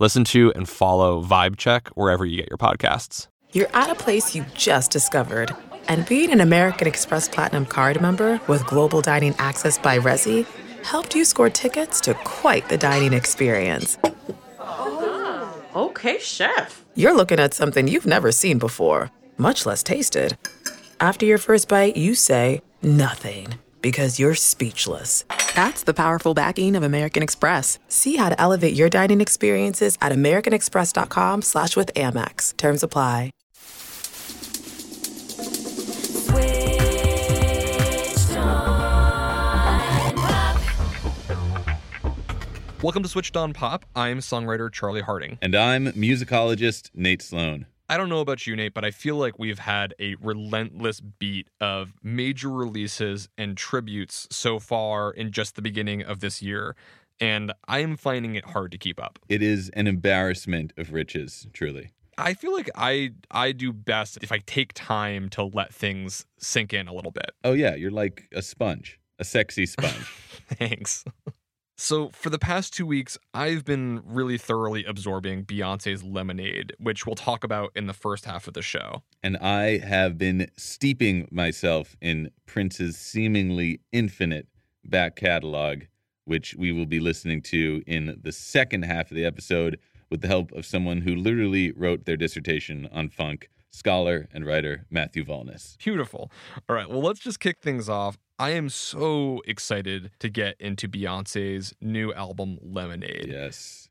Listen to and follow Vibe Check wherever you get your podcasts. You're at a place you just discovered. And being an American Express Platinum card member with global dining access by Resy helped you score tickets to quite the dining experience. Oh, okay, chef. You're looking at something you've never seen before, much less tasted. After your first bite, you say, nothing because you're speechless. That's the powerful backing of American Express. See how to elevate your dining experiences at americanexpress.com slash with Amex. Terms apply. Welcome to Switched On Pop. I'm songwriter Charlie Harding. And I'm musicologist Nate Sloan. I don't know about you, Nate, but I feel like we've had a relentless beat of major releases and tributes so far in just the beginning of this year. And I am finding it hard to keep up. It is an embarrassment of riches, truly. I feel like I I do best if I take time to let things sink in a little bit. Oh yeah, you're like a sponge, a sexy sponge. Thanks. So, for the past two weeks, I've been really thoroughly absorbing Beyonce's Lemonade, which we'll talk about in the first half of the show. And I have been steeping myself in Prince's seemingly infinite back catalog, which we will be listening to in the second half of the episode with the help of someone who literally wrote their dissertation on funk scholar and writer Matthew Valnes. Beautiful. All right, well, let's just kick things off. I am so excited to get into Beyonce's new album, Lemonade. Yes.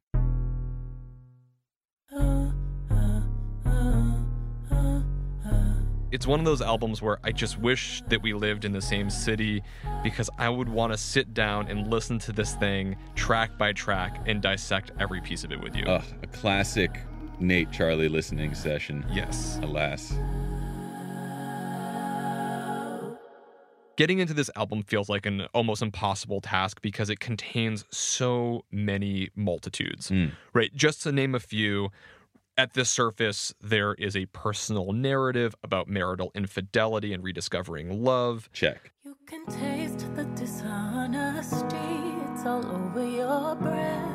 It's one of those albums where I just wish that we lived in the same city because I would want to sit down and listen to this thing track by track and dissect every piece of it with you. A classic Nate Charlie listening session. Yes. Alas. Getting into this album feels like an almost impossible task because it contains so many multitudes. Mm. Right? Just to name a few, at the surface, there is a personal narrative about marital infidelity and rediscovering love. Check. You can taste the dishonesty, it's all over your breath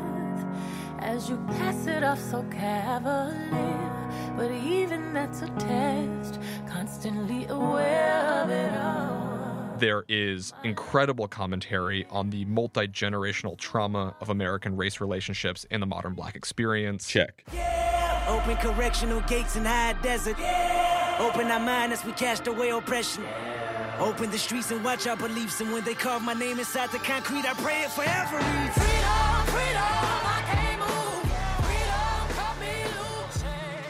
as you pass it off so cavalier. But even that's a test, constantly aware of it all. There is incredible commentary on the multi generational trauma of American race relationships and the modern black experience. Check. Yeah. Open correctional gates in high desert. Yeah. Open our mind as we cast away oppression. Open the streets and watch our beliefs. And when they carve my name inside the concrete, I pray it forever. Freedom, freedom,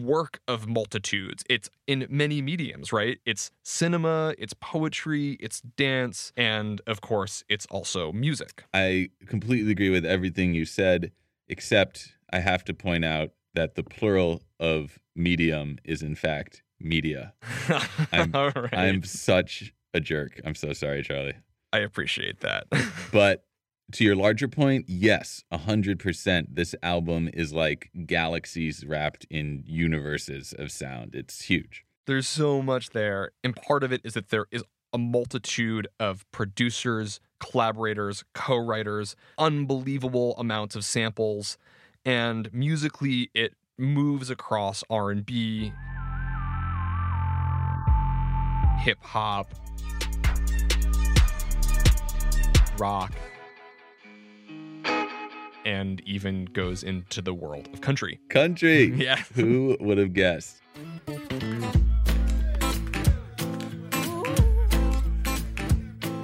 work of multitudes. It's in many mediums, right? It's cinema, it's poetry, it's dance, and of course, it's also music. I completely agree with everything you said, except I have to point out that the plural of medium is in fact media. I'm, right. I'm such a jerk. I'm so sorry, Charlie. I appreciate that. but to your larger point, yes, 100%. This album is like galaxies wrapped in universes of sound. It's huge. There's so much there. And part of it is that there is a multitude of producers, collaborators, co writers, unbelievable amounts of samples. And musically, it moves across R&B, hip hop, and even goes into the world of country. Country. Yeah. Who would have guessed?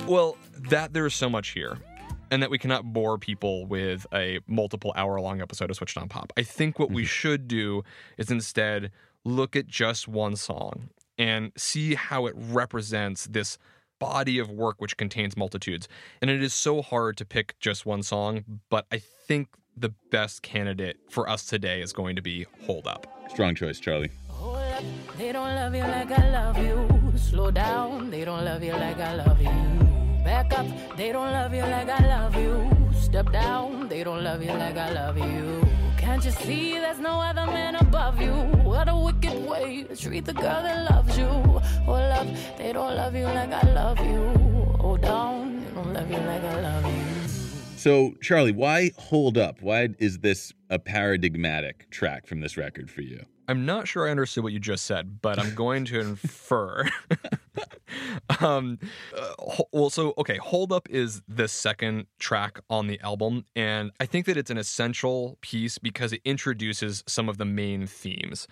Well, that there's so much here, and that we cannot bore people with a multiple hour long episode of Switched on Pop. I think what we mm-hmm. should do is instead look at just one song and see how it represents this body of work which contains multitudes. And it is so hard to pick just one song, but I think the best candidate for us today is going to be Hold Up. Strong choice, Charlie. Hold up, they don't love you like I love you. Slow down, they don't love you like I love you. Back up, they don't love you like I love you. Step down, they don't love you like I love you. Can't you see there's no other man above you? What a wicked way to treat the girl that loves you. Oh, hold up, they don't love you like I love you. Oh, Down, they don't love you like I love you. So, Charlie, why hold up? Why is this a paradigmatic track from this record for you? I'm not sure I understood what you just said, but I'm going to infer. um, uh, ho- well, so okay, "Hold Up" is the second track on the album, and I think that it's an essential piece because it introduces some of the main themes.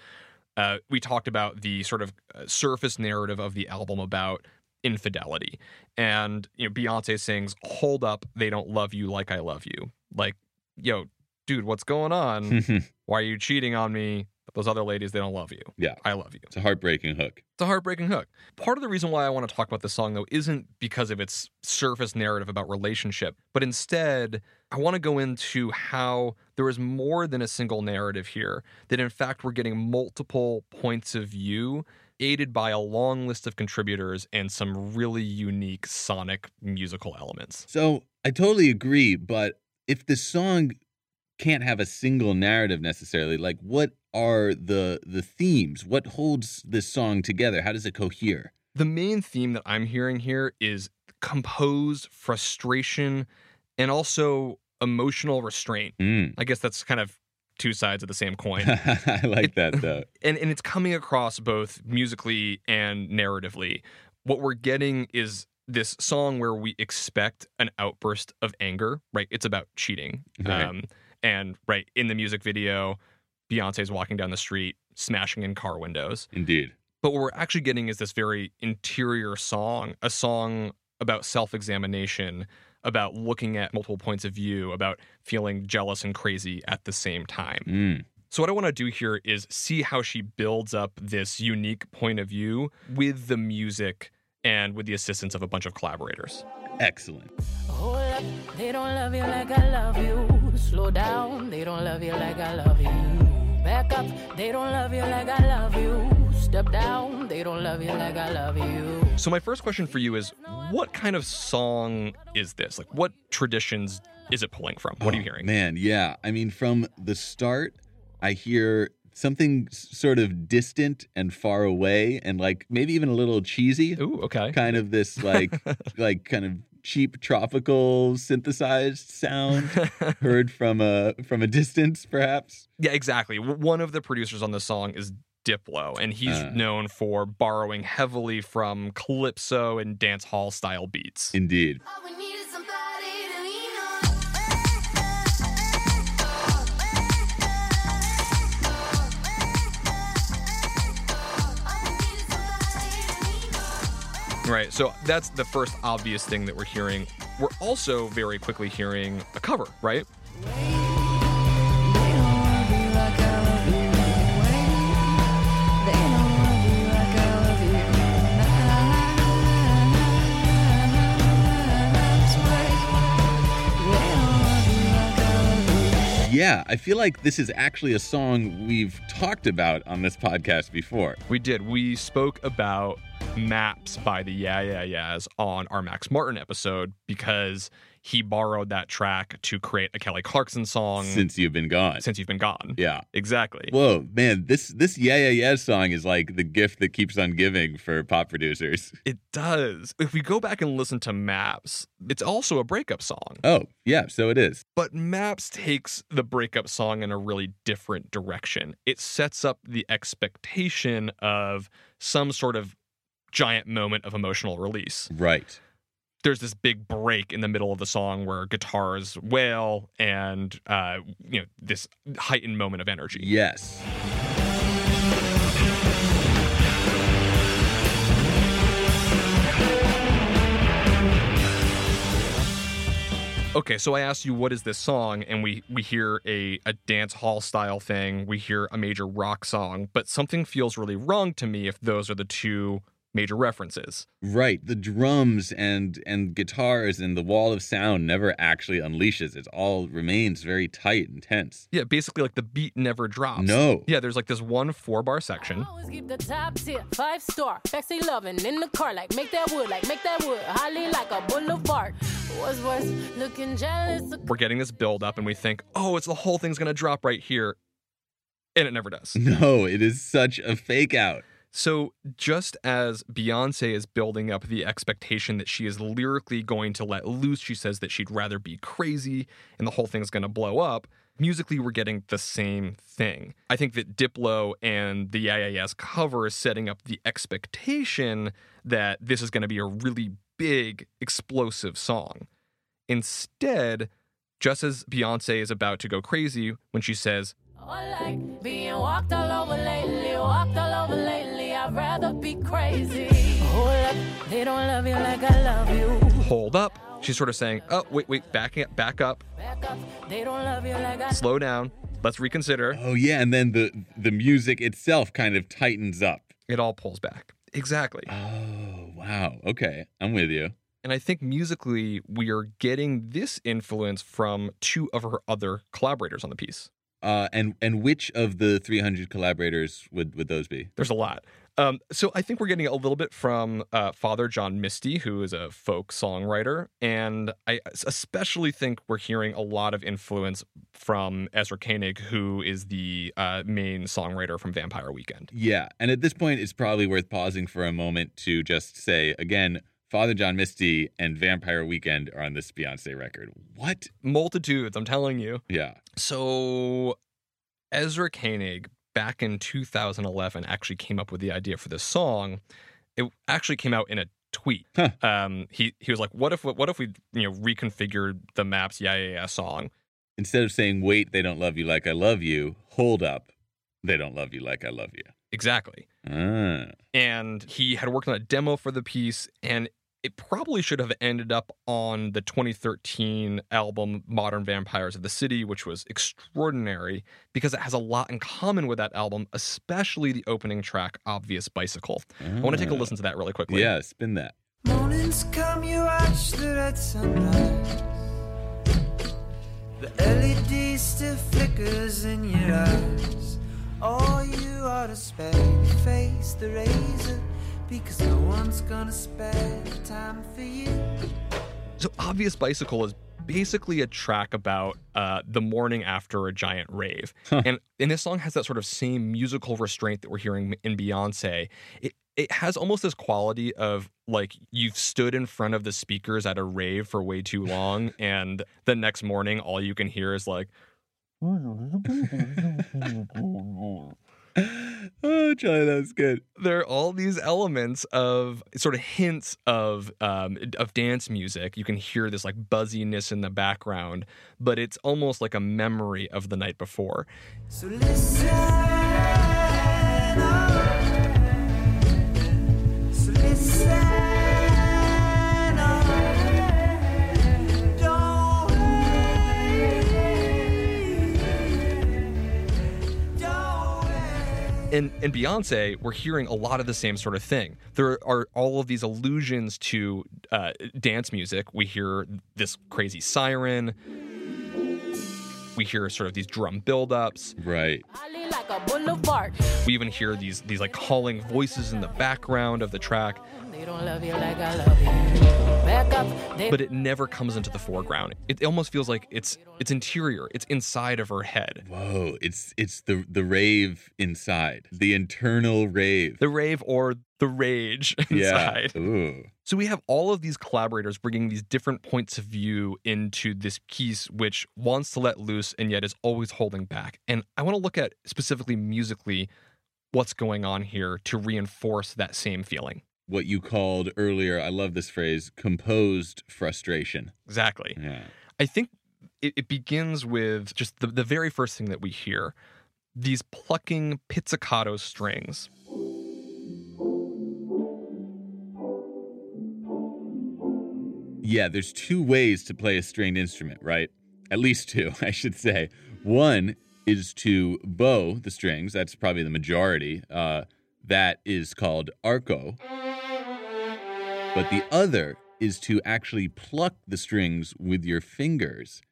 Uh, we talked about the sort of uh, surface narrative of the album about infidelity, and you know, Beyonce sings "Hold Up, They Don't Love You Like I Love You." Like, yo, dude, what's going on? Why are you cheating on me? Those other ladies, they don't love you. Yeah. I love you. It's a heartbreaking hook. It's a heartbreaking hook. Part of the reason why I want to talk about this song, though, isn't because of its surface narrative about relationship, but instead, I want to go into how there is more than a single narrative here, that in fact, we're getting multiple points of view, aided by a long list of contributors and some really unique sonic musical elements. So, I totally agree, but if the song can't have a single narrative necessarily, like what are the the themes? What holds this song together? How does it cohere? The main theme that I'm hearing here is composed frustration and also emotional restraint. Mm. I guess that's kind of two sides of the same coin. I like that though. and and it's coming across both musically and narratively. What we're getting is this song where we expect an outburst of anger, right? It's about cheating. Right. Um, and right in the music video, Beyonce's walking down the street, smashing in car windows. Indeed. But what we're actually getting is this very interior song, a song about self examination, about looking at multiple points of view, about feeling jealous and crazy at the same time. Mm. So, what I want to do here is see how she builds up this unique point of view with the music and with the assistance of a bunch of collaborators. Excellent. Hold up, they don't love you like I love you. Slow down, they don't love you like I love you. Back up, they don't love you like I love you. Step down, they don't love you like I love you. So, my first question for you is what kind of song is this? Like, what traditions is it pulling from? What are you Oh, hearing? Man, yeah. I mean, from the start, I hear something sort of distant and far away and like maybe even a little cheesy. Ooh, okay. Kind of this like like kind of cheap tropical synthesized sound heard from a from a distance perhaps. Yeah, exactly. One of the producers on the song is Diplo, and he's Uh. known for borrowing heavily from calypso and dance hall style beats. Indeed. Right. So that's the first obvious thing that we're hearing. We're also very quickly hearing a cover, right? Yeah, I feel like this is actually a song we've talked about on this podcast before. We did. We spoke about Maps by the Yeah Yeah Yeahs on our Max Martin episode because he borrowed that track to create a Kelly Clarkson song Since you've been gone. Since You've Been Gone. Yeah. Exactly. Whoa, man, this this yeah yeah yeah song is like the gift that keeps on giving for pop producers. It does. If we go back and listen to Maps, it's also a breakup song. Oh, yeah, so it is. But Maps takes the breakup song in a really different direction. It sets up the expectation of some sort of giant moment of emotional release. Right. There's this big break in the middle of the song where guitars wail and uh, you know this heightened moment of energy. Yes. Okay, so I asked you what is this song, and we we hear a a dance hall style thing. We hear a major rock song, but something feels really wrong to me if those are the two major references. Right. The drums and and guitars and the wall of sound never actually unleashes. It all remains very tight and tense. Yeah, basically like the beat never drops. No. Yeah, there's like this one four bar section. Always keep the top tier, five star, sexy loving in the car, like make that wood, like make that wood, holly like a boulevard. What's worse, looking jealous. We're getting this build up, and we think, oh, it's the whole thing's gonna drop right here, and it never does. No, it is such a fake out. So, just as Beyonce is building up the expectation that she is lyrically going to let loose, she says that she'd rather be crazy and the whole thing's going to blow up. Musically, we're getting the same thing. I think that Diplo and the IAS cover is setting up the expectation that this is going to be a really big, explosive song. Instead, just as Beyonce is about to go crazy when she says, Oh, like being walked all over lately, walked all over lately. I'd rather be crazy. Hold up, they don't love you like I love you. hold up. She's sort of saying, oh, wait, wait, backing up, back up, Back up, they don't love you like I slow down, let's reconsider. Oh yeah, and then the the music itself kind of tightens up. It all pulls back. Exactly. Oh, wow. Okay. I'm with you. And I think musically, we are getting this influence from two of her other collaborators on the piece. Uh, and and which of the 300 collaborators would would those be? There's a lot. Um, so I think we're getting a little bit from uh, Father John Misty, who is a folk songwriter, and I especially think we're hearing a lot of influence from Ezra Koenig, who is the uh, main songwriter from Vampire Weekend. Yeah, and at this point, it's probably worth pausing for a moment to just say again, Father John Misty and Vampire Weekend are on this Beyonce record. What? Multitudes, I'm telling you. Yeah. So Ezra Koenig back in 2011 actually came up with the idea for this song. It actually came out in a tweet. Huh. Um, he he was like, "What if what if we you know reconfigured the maps yeah yeah yeah song?" Instead of saying "Wait, they don't love you like I love you," hold up, they don't love you like I love you. Exactly. Ah. And he had worked on a demo for the piece, and it probably should have ended up on the 2013 album Modern Vampires of the City, which was extraordinary because it has a lot in common with that album, especially the opening track, Obvious Bicycle. I want to take a Ah. listen to that really quickly. Yeah, spin that. Mornings come, you watch the red sunrise. The LED still flickers in your eyes. Oh, you ought to spare face the razor because no one's gonna spare the time for you. So, Obvious Bicycle is basically a track about uh, the morning after a giant rave. And, and this song has that sort of same musical restraint that we're hearing in Beyonce. It, it has almost this quality of like you've stood in front of the speakers at a rave for way too long, and the next morning, all you can hear is like, oh, Charlie, that was good. there are all these elements of sort of hints of um, of dance music. You can hear this like buzziness in the background, but it's almost like a memory of the night before. So listen. Wait. In in Beyonce, we're hearing a lot of the same sort of thing. There are all of these allusions to uh, dance music. We hear this crazy siren. We hear sort of these drum buildups. Right. Holly like a boulevard. We even hear these these like calling voices in the background of the track. They don't love you like I love you. Back up, they but it never comes into the foreground. It almost feels like it's it's interior. It's inside of her head. Whoa, it's it's the the rave inside, the internal rave. The rave or the rage inside. Yeah. Ooh. So we have all of these collaborators bringing these different points of view into this piece, which wants to let loose and yet is always holding back. And I want to look at specifically musically what's going on here to reinforce that same feeling. What you called earlier, I love this phrase, composed frustration. Exactly. Yeah. I think it, it begins with just the, the very first thing that we hear these plucking pizzicato strings. Yeah, there's two ways to play a stringed instrument, right? At least two, I should say. One is to bow the strings. That's probably the majority. Uh, that is called arco. But the other is to actually pluck the strings with your fingers.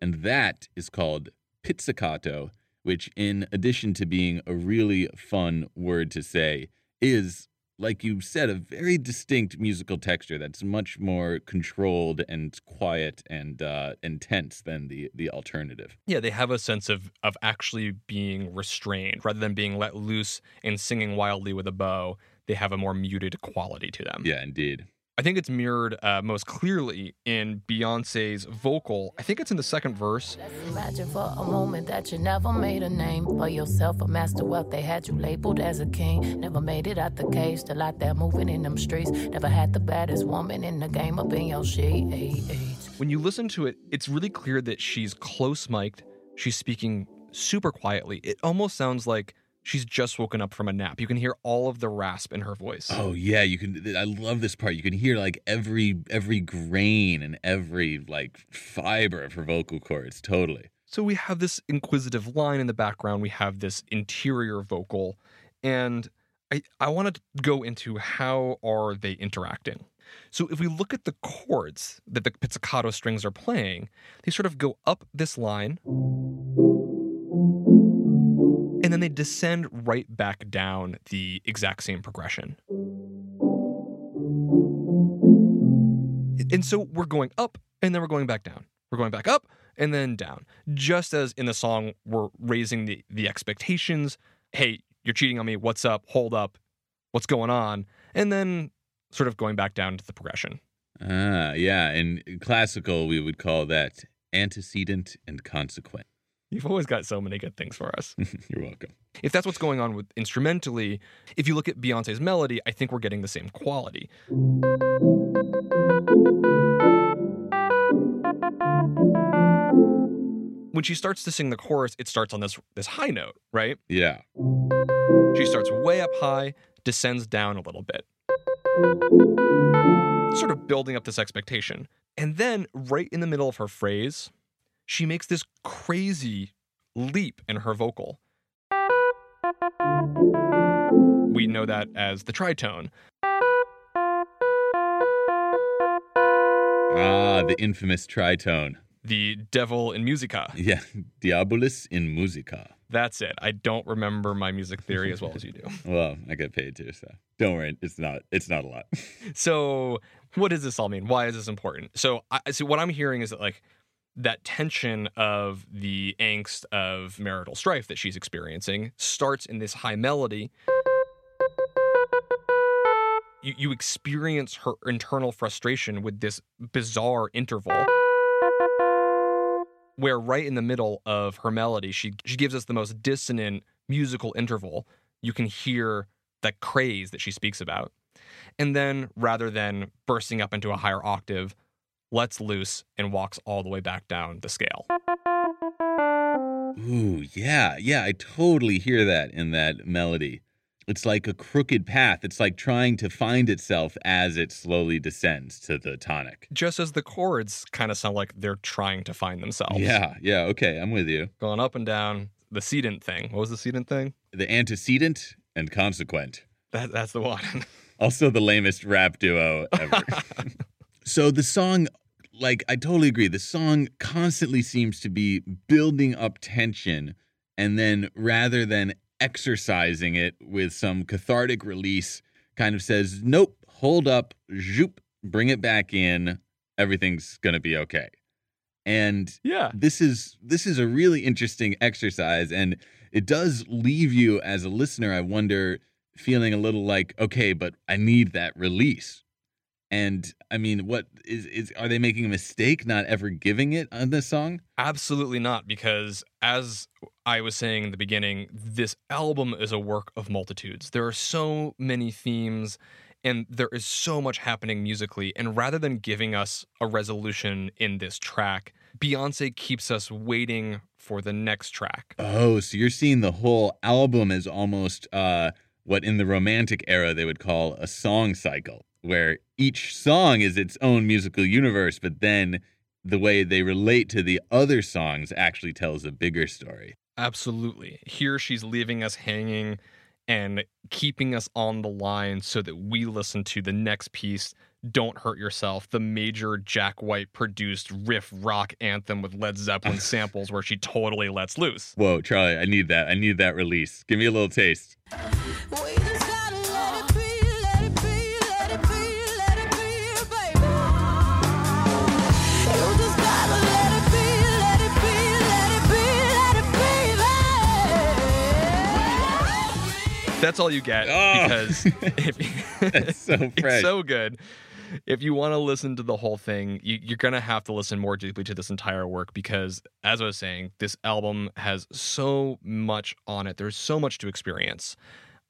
And that is called pizzicato, which, in addition to being a really fun word to say, is like you said, a very distinct musical texture that's much more controlled and quiet and uh, intense than the the alternative. Yeah, they have a sense of of actually being restrained rather than being let loose and singing wildly with a bow. They have a more muted quality to them. Yeah, indeed. I think it's mirrored uh, most clearly in Beyonce's vocal. I think it's in the second verse. Let's imagine for a moment that you never made a name for yourself, a master wealth. They had you labeled as a king. Never made it out the cave, still out there moving in them streets. Never had the baddest woman in the game up in your sheets. When you listen to it, it's really clear that she's close mic'd. She's speaking super quietly. It almost sounds like she's just woken up from a nap. You can hear all of the rasp in her voice. Oh yeah, you can. I love this part. You can hear like every every grain and every like fiber of her vocal cords. Totally. So we have this inquisitive line in the background. We have this interior vocal, and I I want to go into how are they interacting. So if we look at the chords that the pizzicato strings are playing, they sort of go up this line and then they descend right back down the exact same progression. And so we're going up and then we're going back down. We're going back up and then down. Just as in the song, we're raising the, the expectations. Hey, you're cheating on me. What's up? Hold up. What's going on? And then sort of going back down to the progression. Ah, yeah. In classical, we would call that antecedent and consequent. You've always got so many good things for us. You're welcome. If that's what's going on with instrumentally, if you look at Beyonce's melody, I think we're getting the same quality. When she starts to sing the chorus, it starts on this this high note, right? Yeah. She starts way up high, descends down a little bit. Sort of building up this expectation. And then right in the middle of her phrase, she makes this crazy leap in her vocal. We know that as the tritone. Ah, the infamous tritone. The devil in musica. Yeah, Diabolus in musica. That's it. I don't remember my music theory as well as you do. Well, I get paid too, so don't worry. It's not. It's not a lot. So, what does this all mean? Why is this important? So, I so what I'm hearing is that like that tension of the angst of marital strife that she's experiencing starts in this high melody. You, you experience her internal frustration with this bizarre interval where right in the middle of her melody she she gives us the most dissonant musical interval you can hear that craze that she speaks about and then rather than bursting up into a higher octave lets loose and walks all the way back down the scale Ooh, yeah, yeah. I totally hear that in that melody. It's like a crooked path. It's like trying to find itself as it slowly descends to the tonic. just as the chords kind of sound like they're trying to find themselves Yeah, yeah. Okay, I'm with you. going up and down the sedent thing what was the sedent thing The antecedent and consequent. that, that's the one Also, the lamest rap duo ever. so the song, like, I totally agree. The song constantly seems to be building up tension, and then rather than exercising it with some cathartic release, kind of says, "Nope, hold up, zoop, bring it back in. Everything's gonna be okay." And yeah this is this is a really interesting exercise and it does leave you as a listener i wonder feeling a little like okay but i need that release And I mean, what is is are they making a mistake not ever giving it on this song? Absolutely not, because as I was saying in the beginning, this album is a work of multitudes. There are so many themes and there is so much happening musically. And rather than giving us a resolution in this track, Beyonce keeps us waiting for the next track. Oh, so you're seeing the whole album as almost uh, what in the romantic era they would call a song cycle, where each song is its own musical universe, but then the way they relate to the other songs actually tells a bigger story. Absolutely. Here she's leaving us hanging and keeping us on the line so that we listen to the next piece don't Hurt Yourself, the major Jack White produced riff rock anthem with Led Zeppelin samples where she totally lets loose. Whoa, Charlie, I need that. I need that release. Give me a little taste. That's all you get Oh. because if, so fresh. it's so good. If you want to listen to the whole thing, you, you're going to have to listen more deeply to this entire work because, as I was saying, this album has so much on it. There's so much to experience.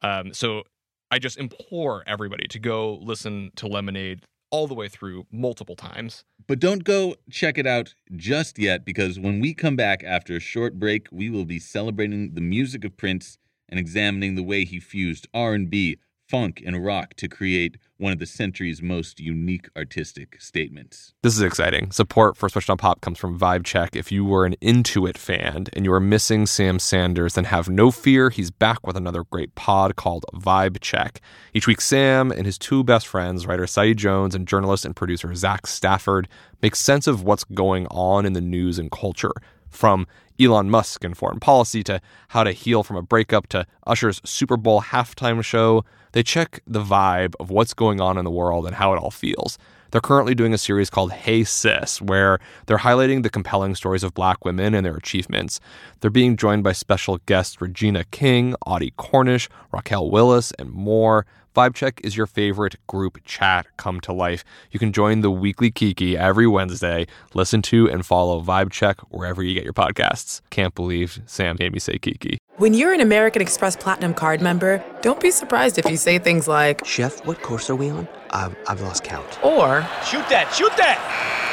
Um, so I just implore everybody to go listen to Lemonade all the way through multiple times. But don't go check it out just yet because when we come back after a short break, we will be celebrating the music of Prince and examining the way he fused R&B, funk, and rock to create one of the century's most unique artistic statements. This is exciting. Support for Switched on Pop comes from Vibe Check. If you were an Intuit fan and you are missing Sam Sanders, then have no fear. He's back with another great pod called Vibe Check. Each week, Sam and his two best friends, writer Saeed Jones and journalist and producer Zach Stafford, make sense of what's going on in the news and culture. From Elon Musk and foreign policy to how to heal from a breakup to Usher's Super Bowl halftime show, they check the vibe of what's going on in the world and how it all feels. They're currently doing a series called Hey Sis, where they're highlighting the compelling stories of black women and their achievements. They're being joined by special guests Regina King, Audie Cornish, Raquel Willis, and more. Vibe Check is your favorite group chat come to life. You can join the weekly Kiki every Wednesday. Listen to and follow Vibe Check wherever you get your podcasts. Can't believe Sam made me say Kiki. When you're an American Express Platinum card member, don't be surprised if you say things like, Chef, what course are we on? I've, I've lost count. or, Shoot that, shoot that!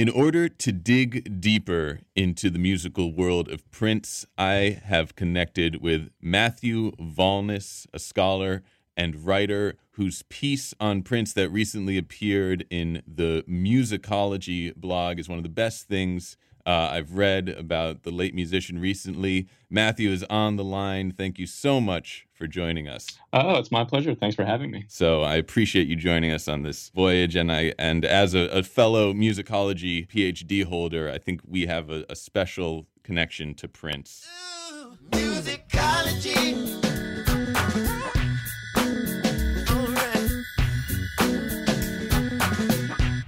In order to dig deeper into the musical world of Prince, I have connected with Matthew Valnes, a scholar and writer whose piece on Prince that recently appeared in the Musicology blog is one of the best things uh, I've read about the late musician recently. Matthew is on the line. Thank you so much for joining us. Oh, it's my pleasure. Thanks for having me. So I appreciate you joining us on this voyage, and I and as a, a fellow musicology PhD holder, I think we have a, a special connection to Prince. Musicology.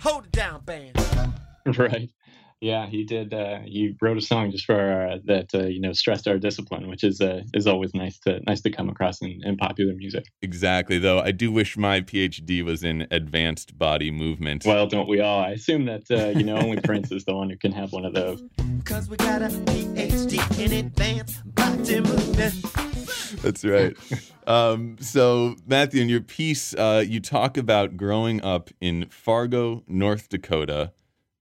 Hold it down, band. Right. Yeah, he did. Uh, he wrote a song just for uh, that. Uh, you know, stressed our discipline, which is uh, is always nice to nice to come across in, in popular music. Exactly, though I do wish my PhD was in advanced body movement. Well, don't we all? I assume that uh, you know only Prince is the one who can have one of those. Cause we got a PhD in advanced body movement. That's right. Um, so, Matthew, in your piece, uh, you talk about growing up in Fargo, North Dakota,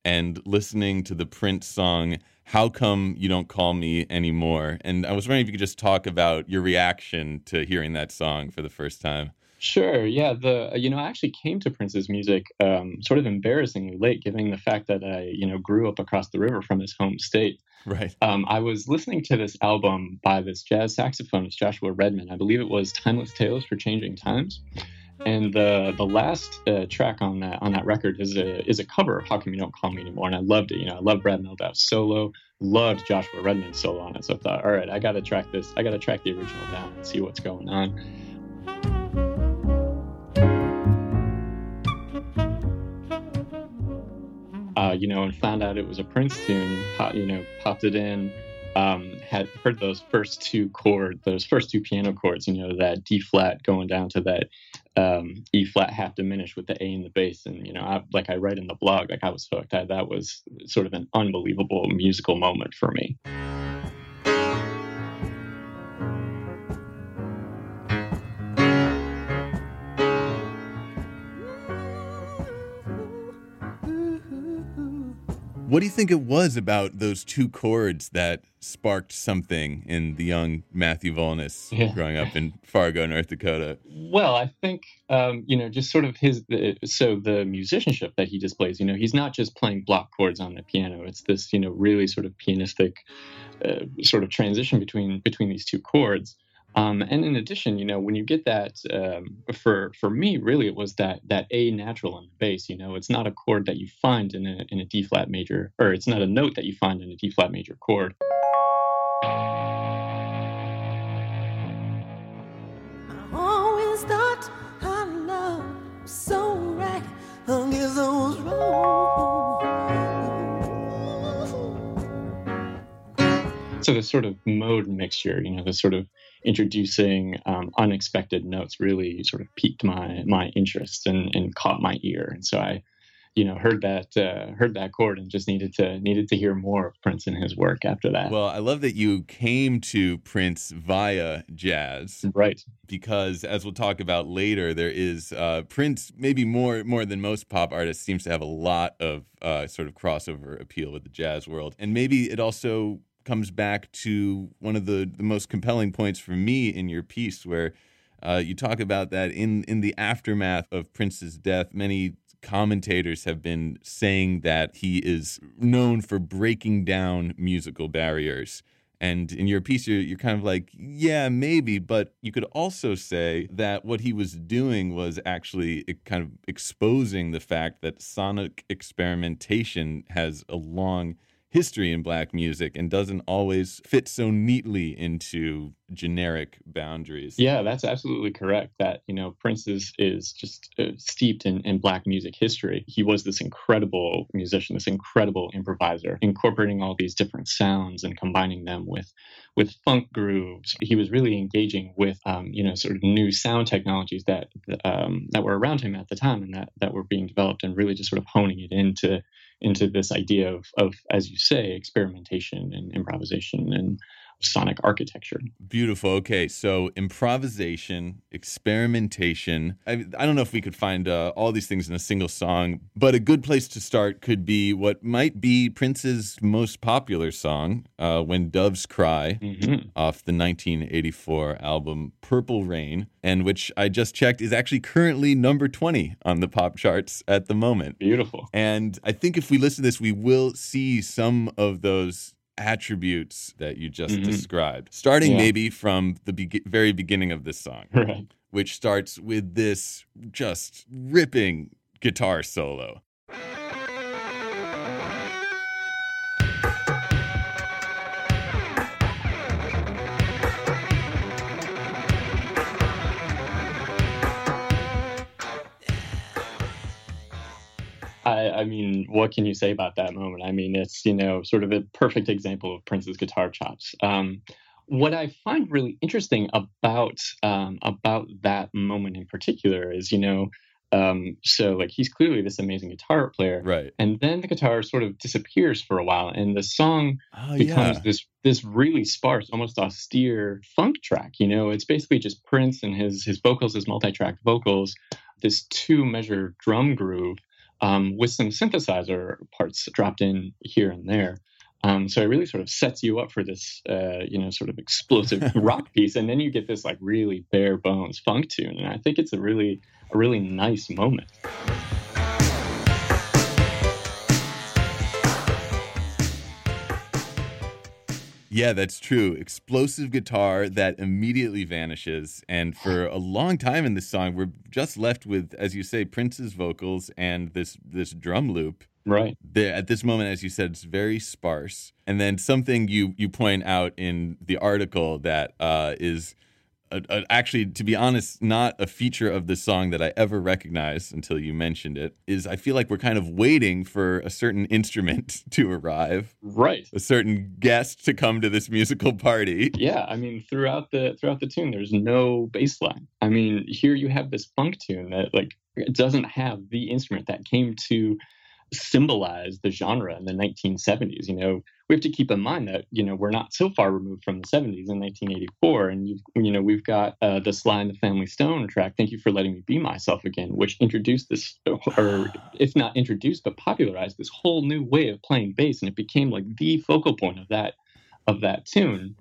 and listening to the Prince song, How Come You Don't Call Me Anymore? And I was wondering if you could just talk about your reaction to hearing that song for the first time. Sure. Yeah. The you know I actually came to Prince's music um, sort of embarrassingly late, given the fact that I you know grew up across the river from his home state. Right. Um, I was listening to this album by this jazz saxophonist Joshua Redman. I believe it was "Timeless Tales for Changing Times," and the the last uh, track on that on that record is a is a cover of "How Come You Don't Call Me Anymore," and I loved it. You know, I love Brad Mehldau's solo. loved Joshua Redman's solo on it. So I thought, all right, I got to track this. I got to track the original down and see what's going on. Uh, you know, and found out it was a Prince tune. Pop, you know, popped it in. Um, had heard those first two chords, those first two piano chords. You know, that D flat going down to that um, E flat half diminished with the A in the bass, and you know, I, like I write in the blog, like I was hooked. I, that was sort of an unbelievable musical moment for me. What do you think it was about those two chords that sparked something in the young Matthew Valnes Yeah. growing up in Fargo, North Dakota? Well, I think um, you know, just sort of his uh, so the musicianship that he displays. You know, he's not just playing block chords on the piano. It's this you know really sort of pianistic uh, sort of transition between between these two chords. Um, and in addition, you know, when you get that, um, for for me, really, it was that that A natural in the bass. You know, it's not a chord that you find in a in a D flat major, or it's not a note that you find in a D flat major chord. always thought our love was so right. I guess I was wrong. So the sort of mode mixture, you know, the sort of introducing um, unexpected notes really sort of piqued my my interest and, and caught my ear. And so I, you know, heard that uh, heard that chord and just needed to needed to hear more of Prince and his work after that. Well, I love that you came to Prince via jazz. Right. Because as we'll talk about later, there is uh, Prince, maybe more more than most pop artists, seems to have a lot of uh, sort of crossover appeal with the jazz world. And maybe it also comes back to one of the, the most compelling points for me in your piece where uh, you talk about that in, in the aftermath of Prince's death, many commentators have been saying that he is known for breaking down musical barriers. And in your piece, you're, you're kind of like, yeah, maybe. But you could also say that what he was doing was actually kind of exposing the fact that sonic experimentation has a long history in black music and doesn't always fit so neatly into generic boundaries. Yeah, that's absolutely correct. That you know, Prince is is just uh, steeped in, in black music history. He was this incredible musician, this incredible improviser, incorporating all these different sounds and combining them with with funk grooves. He was really engaging with um, you know sort of new sound technologies that um, that were around him at the time and that that were being developed, and really just sort of honing it into into this idea of of as you say experimentation and improvisation and sonic architecture. Beautiful. Okay, so improvisation, experimentation. I, I don't know if we could find uh, all these things in a single song, but a good place to start could be what might be Prince's most popular song, uh, "When Doves Cry," Mm-hmm. off the 1984 album "Purple Rain," and which I just checked is actually currently number 20 on the pop charts at the moment. Beautiful. And I think if we listen to this, we will see some of those attributes that you just Mhm. described, starting Yeah. maybe from the be- very beginning of this song, Right. which starts with this just ripping guitar solo. I, I mean, what can you say about that moment? I mean, it's you know sort of a perfect example of Prince's guitar chops. Um, what I find really interesting about um, about that moment in particular is, you know, um, so like he's clearly this amazing guitar player, right? And then the guitar sort of disappears for a while, and the song Oh, becomes yeah. this this really sparse, almost austere funk track. You know, it's basically just Prince and his his vocals, his multi-track vocals, this two measure drum groove um, with some synthesizer parts dropped in here and there. Um, so it really sort of sets you up for this, uh, you know, sort of explosive rock piece, and then you get this like really bare bones funk tune, and I think it's a really, a really nice moment. Yeah, that's true. Explosive guitar that immediately vanishes. And for a long time in this song, we're just left with, as you say, Prince's vocals and this this drum loop. Right. There, at this moment, as you said, it's very sparse. And then something you you point out in the article that uh, is a, a, actually, to be honest, not a feature of the song that I ever recognized until you mentioned it. Is I feel like we're kind of waiting for a certain instrument to arrive, Right. a certain guest to come to this musical party. Yeah, I mean throughout the throughout the tune there's no bass line. I mean, here you have this funk tune that like doesn't have the instrument that came to symbolize the genre in the 1970s. You know, we have to keep in mind that you know we're not so far removed from the 70s in 1984, and you've, you know we've got uh, the Sly and the Family Stone track. Thank you for letting me be myself again, which introduced this, or if not introduced, but popularized this whole new way of playing bass, and it became like the focal point of that of that tune.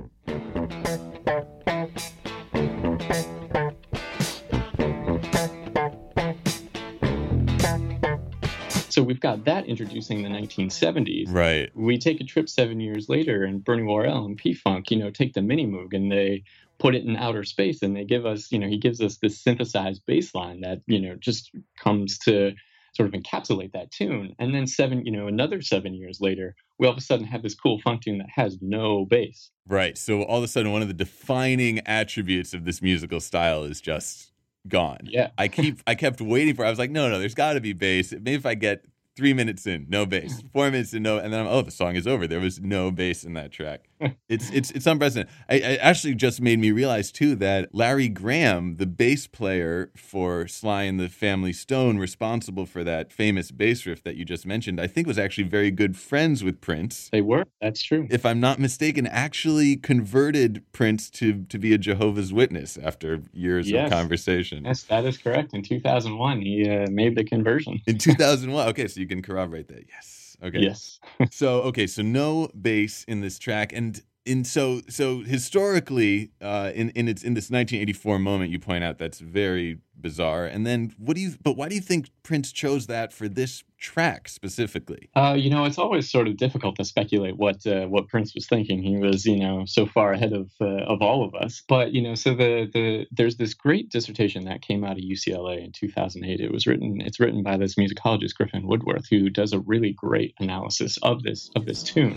So we've got that introducing the 1970s. Right. We take a trip seven years later, and Bernie Worrell and P Funk, you know, take the Mini Moog and they put it in outer space, and they give us, you know, he gives us this synthesized bass line that, you know, just comes to sort of encapsulate that tune. And then seven, you know, another seven years later, we all of a sudden have this cool funk tune that has no bass. Right. So all of a sudden, one of the defining attributes of this musical style is just gone. Yeah. I keep I kept waiting for. I was like, no, no, there's got to be bass. Maybe if I get three minutes in, no bass. Four minutes in, no, and then I'm, oh, the song is over. There was no bass in that track. It's it's it's unprecedented. I, it actually just made me realize too that Larry Graham, the bass player for Sly and the Family Stone, responsible for that famous bass riff that you just mentioned, I think was actually very good friends with Prince. They were. That's true. If I'm not mistaken, actually converted Prince to to be a Jehovah's Witness after years Yes. of conversation. Yes, that is correct. In 2001, he uh, made the conversion. In 2001. Okay, so you can corroborate that. Yes. Okay. Yes. so okay, so no bass in this track, and in so so historically, uh, in in its in this 1984 moment, you point out that's very bizarre. And then what do you? But why do you think Prince chose that for this track specifically? Uh, you know, it's always sort of difficult to speculate what uh, what Prince was thinking. He was, you know, so far ahead of uh, of all of us. But you know, so the the there's this great dissertation that came out of UCLA in 2008. It was written. It's written by this musicologist Griffin Woodworth, who does a really great analysis of this of this tune.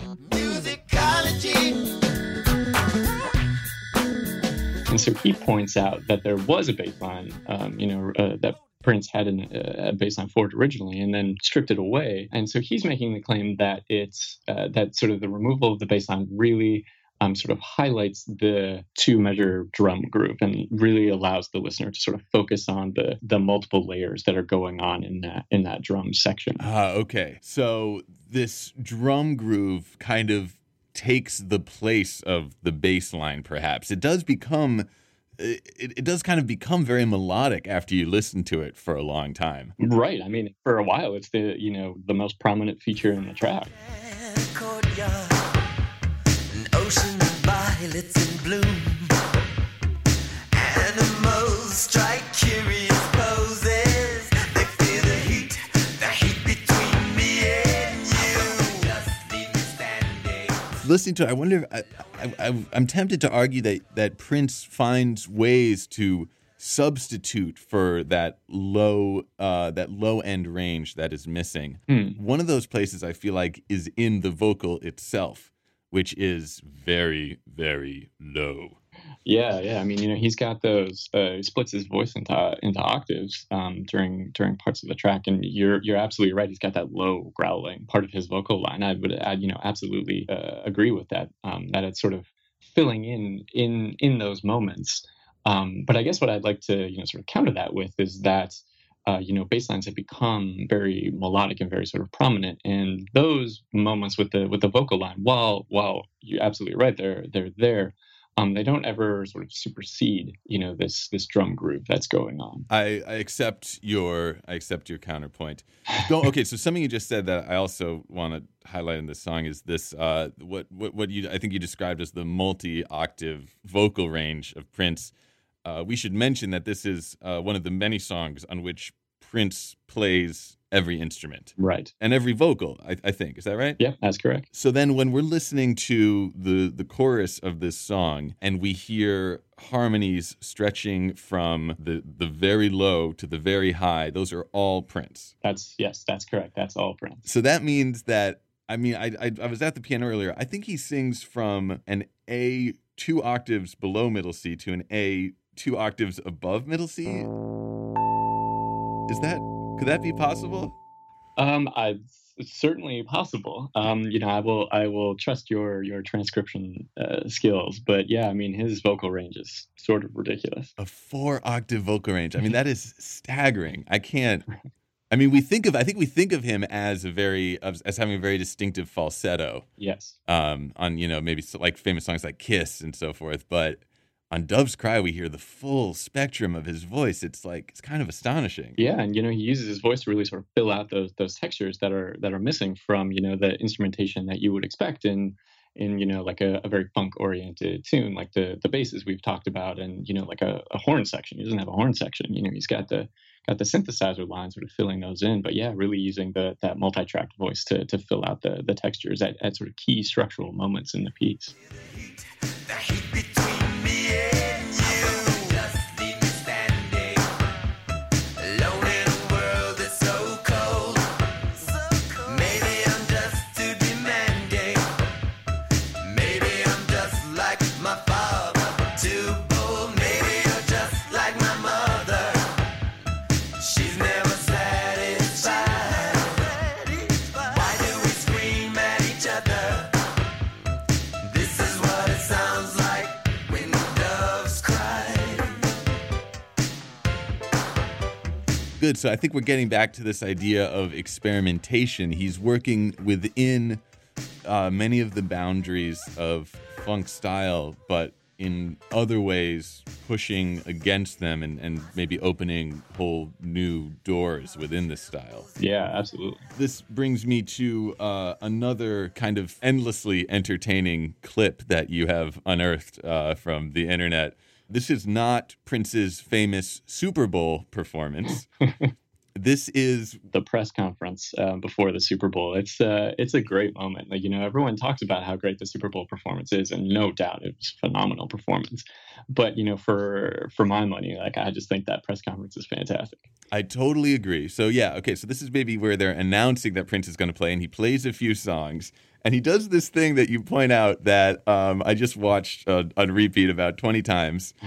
And so he points out that there was a bass line, um, you know, uh, that Prince had an, uh, a bass line for it originally and then stripped it away. And so he's making the claim that it's uh, that sort of the removal of the bass line really um, sort of highlights the two measure drum groove and really allows the listener to sort of focus on the the multiple layers that are going on in that in that drum section. Ah, okay. So this drum groove kind of takes the place of the bass line, perhaps. It does become. It, it does kind of become very melodic after you listen to it for a long time. Right. I mean, for a while, it's the you know the most prominent feature in the track. an ocean of violets in bloom. Animals strike listening to it, I wonder. I, I, I, I'm tempted to argue that that Prince finds ways to substitute for that low uh, that low end range that is missing. Hmm. One of those places I feel like is in the vocal itself, which is very very low. Yeah, yeah. I mean, you know, he's got those. Uh, he splits his voice into into octaves um, during during parts of the track, and you're you're absolutely right. He's got that low growling part of his vocal line. I would, I, you know, absolutely uh, agree with that. Um, that it's sort of filling in in in those moments. Um, but I guess what I'd like to you know sort of counter that with is that uh, you know bass lines have become very melodic and very sort of prominent, and those moments with the with the vocal line, while while you're absolutely right, they're they're there um, they don't ever sort of supersede, you know, this this drum groove that's going on. I, I accept your I accept your counterpoint. Go, okay, so something you just said that I also want to highlight in this song is this uh, what what what you I think you described as the multi octave vocal range of Prince. Uh, we should mention that this is uh, one of the many songs on which Prince plays every instrument Right. and every vocal. I, I think is that right? Yeah, that's correct. So then, when we're listening to the the chorus of this song, and we hear harmonies stretching from the the very low to the very high, those are all Prince. That's yes, that's correct. That's all Prince. So that means that I mean, I I, I was at the piano earlier. I think he sings from an A two octaves below middle C to an A two octaves above middle C. Is that could that be possible? Um, I it's certainly possible. Um, you know, I will I will trust your your transcription uh, skills, but yeah, I mean his vocal range is sort of ridiculous. A four octave vocal range. I mean, that is staggering. I can't. I mean, we think of I think we think of him as a very as, as having a very distinctive falsetto. Yes. Um, on you know maybe like famous songs like Kiss and so forth, but on Doves Cry we hear the full spectrum of his voice. It's like it's kind of astonishing. Yeah, and you know he uses his voice to really sort of fill out those those textures that are that are missing from you know the instrumentation that you would expect in in you know like a, a very funk oriented tune like the the basses we've talked about and you know like a, a horn section he doesn't have a horn section you know he's got the got the synthesizer line sort of filling those in but yeah really using the that multi-tracked voice to to fill out the the textures at, at sort of key structural moments in the piece She's Good. So I think we're getting back to this idea of experimentation. He's working within uh, many of the boundaries of funk style, but in other ways pushing against them and, and maybe opening whole new doors within this style. yeah absolutely This brings me to uh, another kind of endlessly entertaining clip that you have unearthed uh, from the internet. This is not Prince's famous Super Bowl performance. this is the press conference uh, before the Super Bowl. It's uh, it's a great moment. Like you know, everyone talks about how great the Super Bowl performance is, and no doubt it was a phenomenal performance. But you know, for for my money, like I just think that press conference is fantastic. I totally agree. So yeah, okay. So this is maybe where they're announcing that Prince is going to play, and he plays a few songs, and he does this thing that you point out that um, I just watched uh, on repeat about twenty times.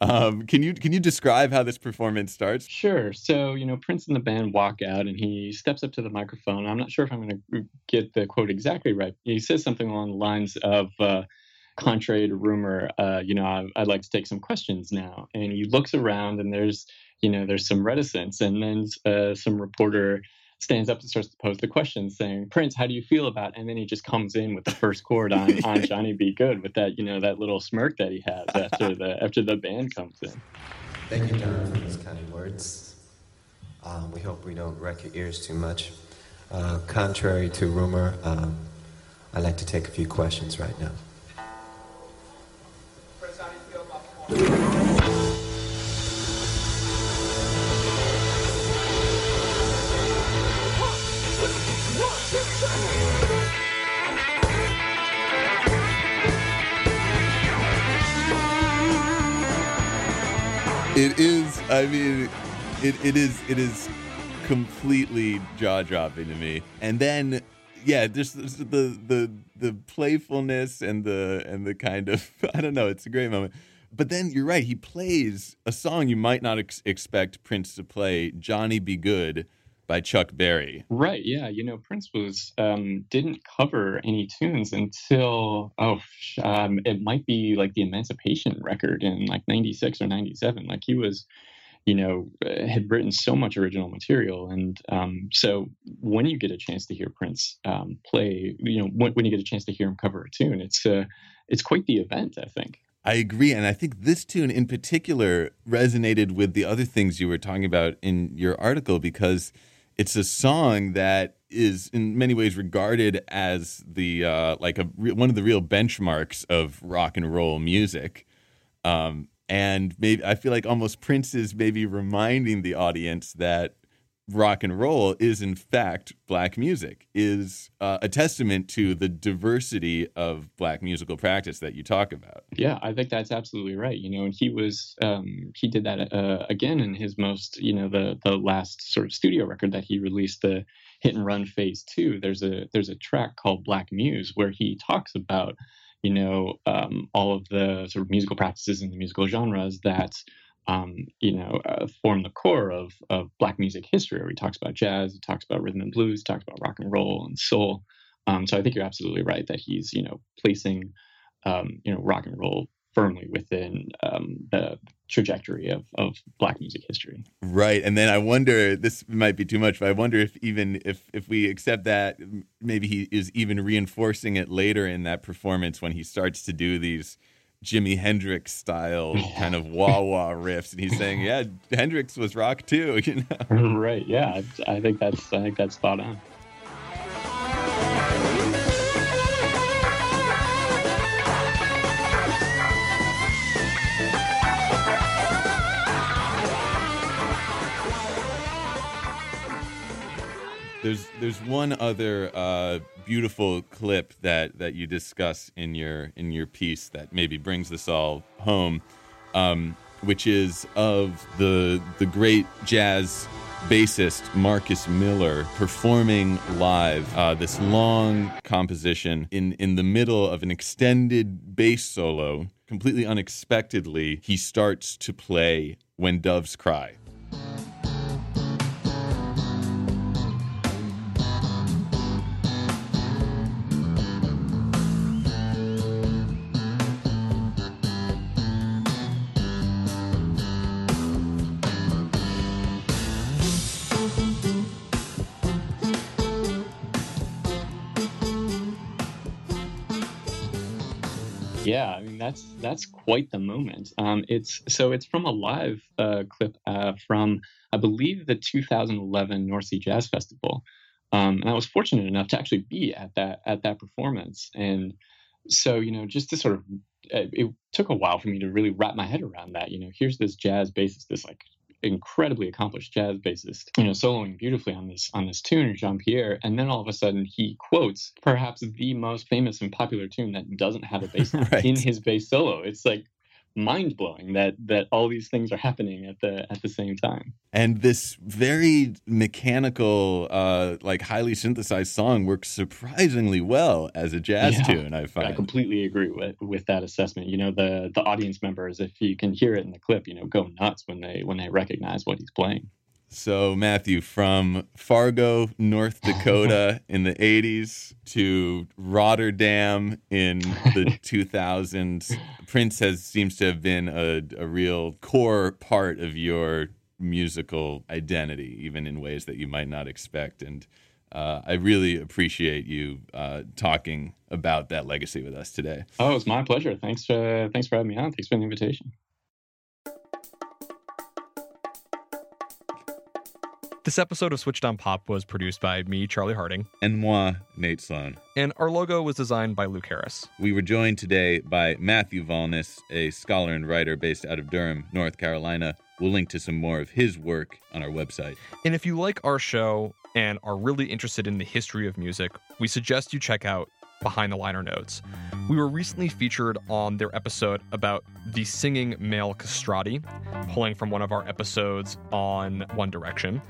Um, can you can you describe how this performance starts? Sure. So, you know, Prince and the band walk out and he steps up to the microphone. I'm not sure if I'm going to get the quote exactly right. He says something along the lines of, uh, contrary to rumor, uh, you know, I, I'd like to take some questions now. And he looks around and there's, you know, there's some reticence. And then uh, some reporter stands up and starts to pose the question saying, Prince, how do you feel about? It? And then he just comes in with the first chord on, on Johnny B. Goode with that, you know, that little smirk that he has after the, after the band comes in. Thank you, John, for those kind words. Um, we hope we don't wreck your ears too much. Uh, contrary to rumor, um, I'd like to take a few questions right now. It is. I mean, it, it is. It is completely jaw dropping to me. And then, yeah, there's the the the playfulness and the and the kind of I don't know. It's a great moment. But then you're right. He plays a song you might not ex- expect Prince to play, "Johnny B. Goode" by Chuck Berry. Right. Yeah. You know, Prince was um, didn't cover any tunes until oh, um, it might be like the Emancipation record in like '96 or '97. Like he was, you know, uh, had written so much original material, and um, so when you get a chance to hear Prince um, play, you know, when, when you get a chance to hear him cover a tune, it's uh, it's quite the event. I think. I agree. And I think this tune in particular resonated with the other things you were talking about in your article because it's a song that is in many ways regarded as the uh, like a re- one of the real benchmarks of rock and roll music. Um, and maybe I feel like almost Prince is maybe reminding the audience that rock and roll is in fact black music is uh, a testament to the diversity of black musical practice that you talk about. Yeah i think that's absolutely right you know and he was um, he did that uh, again in his most you know the the last sort of studio record that he released the hit and run phase two. There's a there's a track called black muse where he talks about you know um, all of the sort of musical practices and the musical genres that um, you know, uh, form the core of, of Black music history, where he talks about jazz, he talks about rhythm and blues, talks about rock and roll and soul. Um, so I think you're absolutely right that he's, you know, placing, um, you know, rock and roll firmly within um, the trajectory of, of Black music history. Right, and then I wonder. This might be too much, but I wonder if even if if we accept that, maybe he is even reinforcing it later in that performance when he starts to do these Jimi Hendrix style kind of wah wah riffs, and he's saying, "Yeah, Hendrix was rock too." You know? Right? Yeah, I think that's I think that's spot on. There's there's one other uh, beautiful clip that that you discuss in your in your piece that maybe brings this all home, um, which is of the the great jazz bassist Marcus Miller performing live uh, this long composition in in the middle of an extended bass solo. Completely unexpectedly, he starts to play "When Doves Cry." That's that's quite the moment. Um, it's so it's from a live uh, clip uh, from I believe the 2011 North Sea Jazz Festival, um, and I was fortunate enough to actually be at that at that performance. And so you know, just to sort of uh, it took a while for me to really wrap my head around that. You know, here's this jazz bassist, this like incredibly accomplished jazz bassist, you know, soloing beautifully on this on this tune, Jean Pierre, and then all of a sudden he quotes perhaps the most famous and popular tune that doesn't have a bass right. in his bass solo. It's like mind blowing that that all these things are happening at the at the same time. And this very mechanical, uh, like highly synthesized song works surprisingly well as a jazz yeah, tune. I find. I completely agree with with that assessment. You know, the the audience members, if you can hear it in the clip, you know, go nuts when they when they recognize what he's playing. So, Matthew, from Fargo, North Dakota in the 80s to Rotterdam in the 2000s, Prince has seems to have been a, a real core part of your musical identity, even in ways that you might not expect. And uh, I really appreciate you uh, talking about that legacy with us today. Oh, it's my pleasure. Thanks for, thanks for having me on. Thanks for the invitation. This episode of Switched on Pop was produced by me, Charlie Harding. And moi, Nate Sloan. And our logo was designed by Luke Harris. We were joined today by Matthew Valnes, a scholar and writer based out of Durham, North Carolina. We'll link to some more of his work on our website. And if you like our show and are really interested in the history of music, we suggest you check out behind the liner notes. We were recently featured on their episode about the singing male castrati, pulling from one of our episodes on One Direction.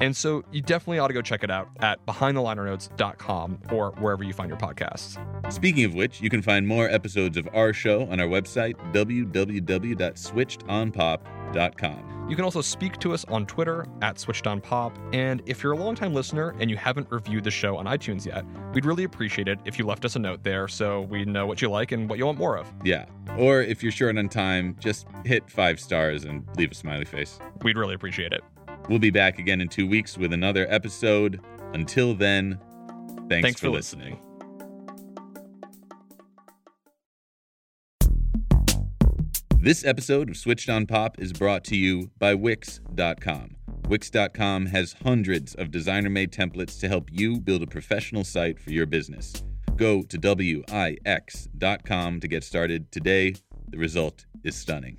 And so you definitely ought to go check it out at behindthelinernotes.com or wherever you find your podcasts. Speaking of which, you can find more episodes of our show on our website, www.switchedonpop.com. You can also speak to us on Twitter at SwitchedOnPop. And if you're a longtime listener and you haven't reviewed the show on iTunes yet, we'd really appreciate it if you left us a note there so we know what you like and what you want more of. Yeah. Or if you're short on time, just hit five stars and leave a smiley face. We'd really appreciate it. We'll be back again in two weeks with another episode. Until then, thanks, thanks for, for listening. listening. This episode of Switched on Pop is brought to you by Wix.com. Wix.com has hundreds of designer made templates to help you build a professional site for your business. Go to Wix.com to get started today. The result is stunning.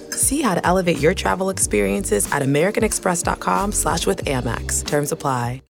See how to elevate your travel experiences at americanexpress.com slash with Amex. Terms apply.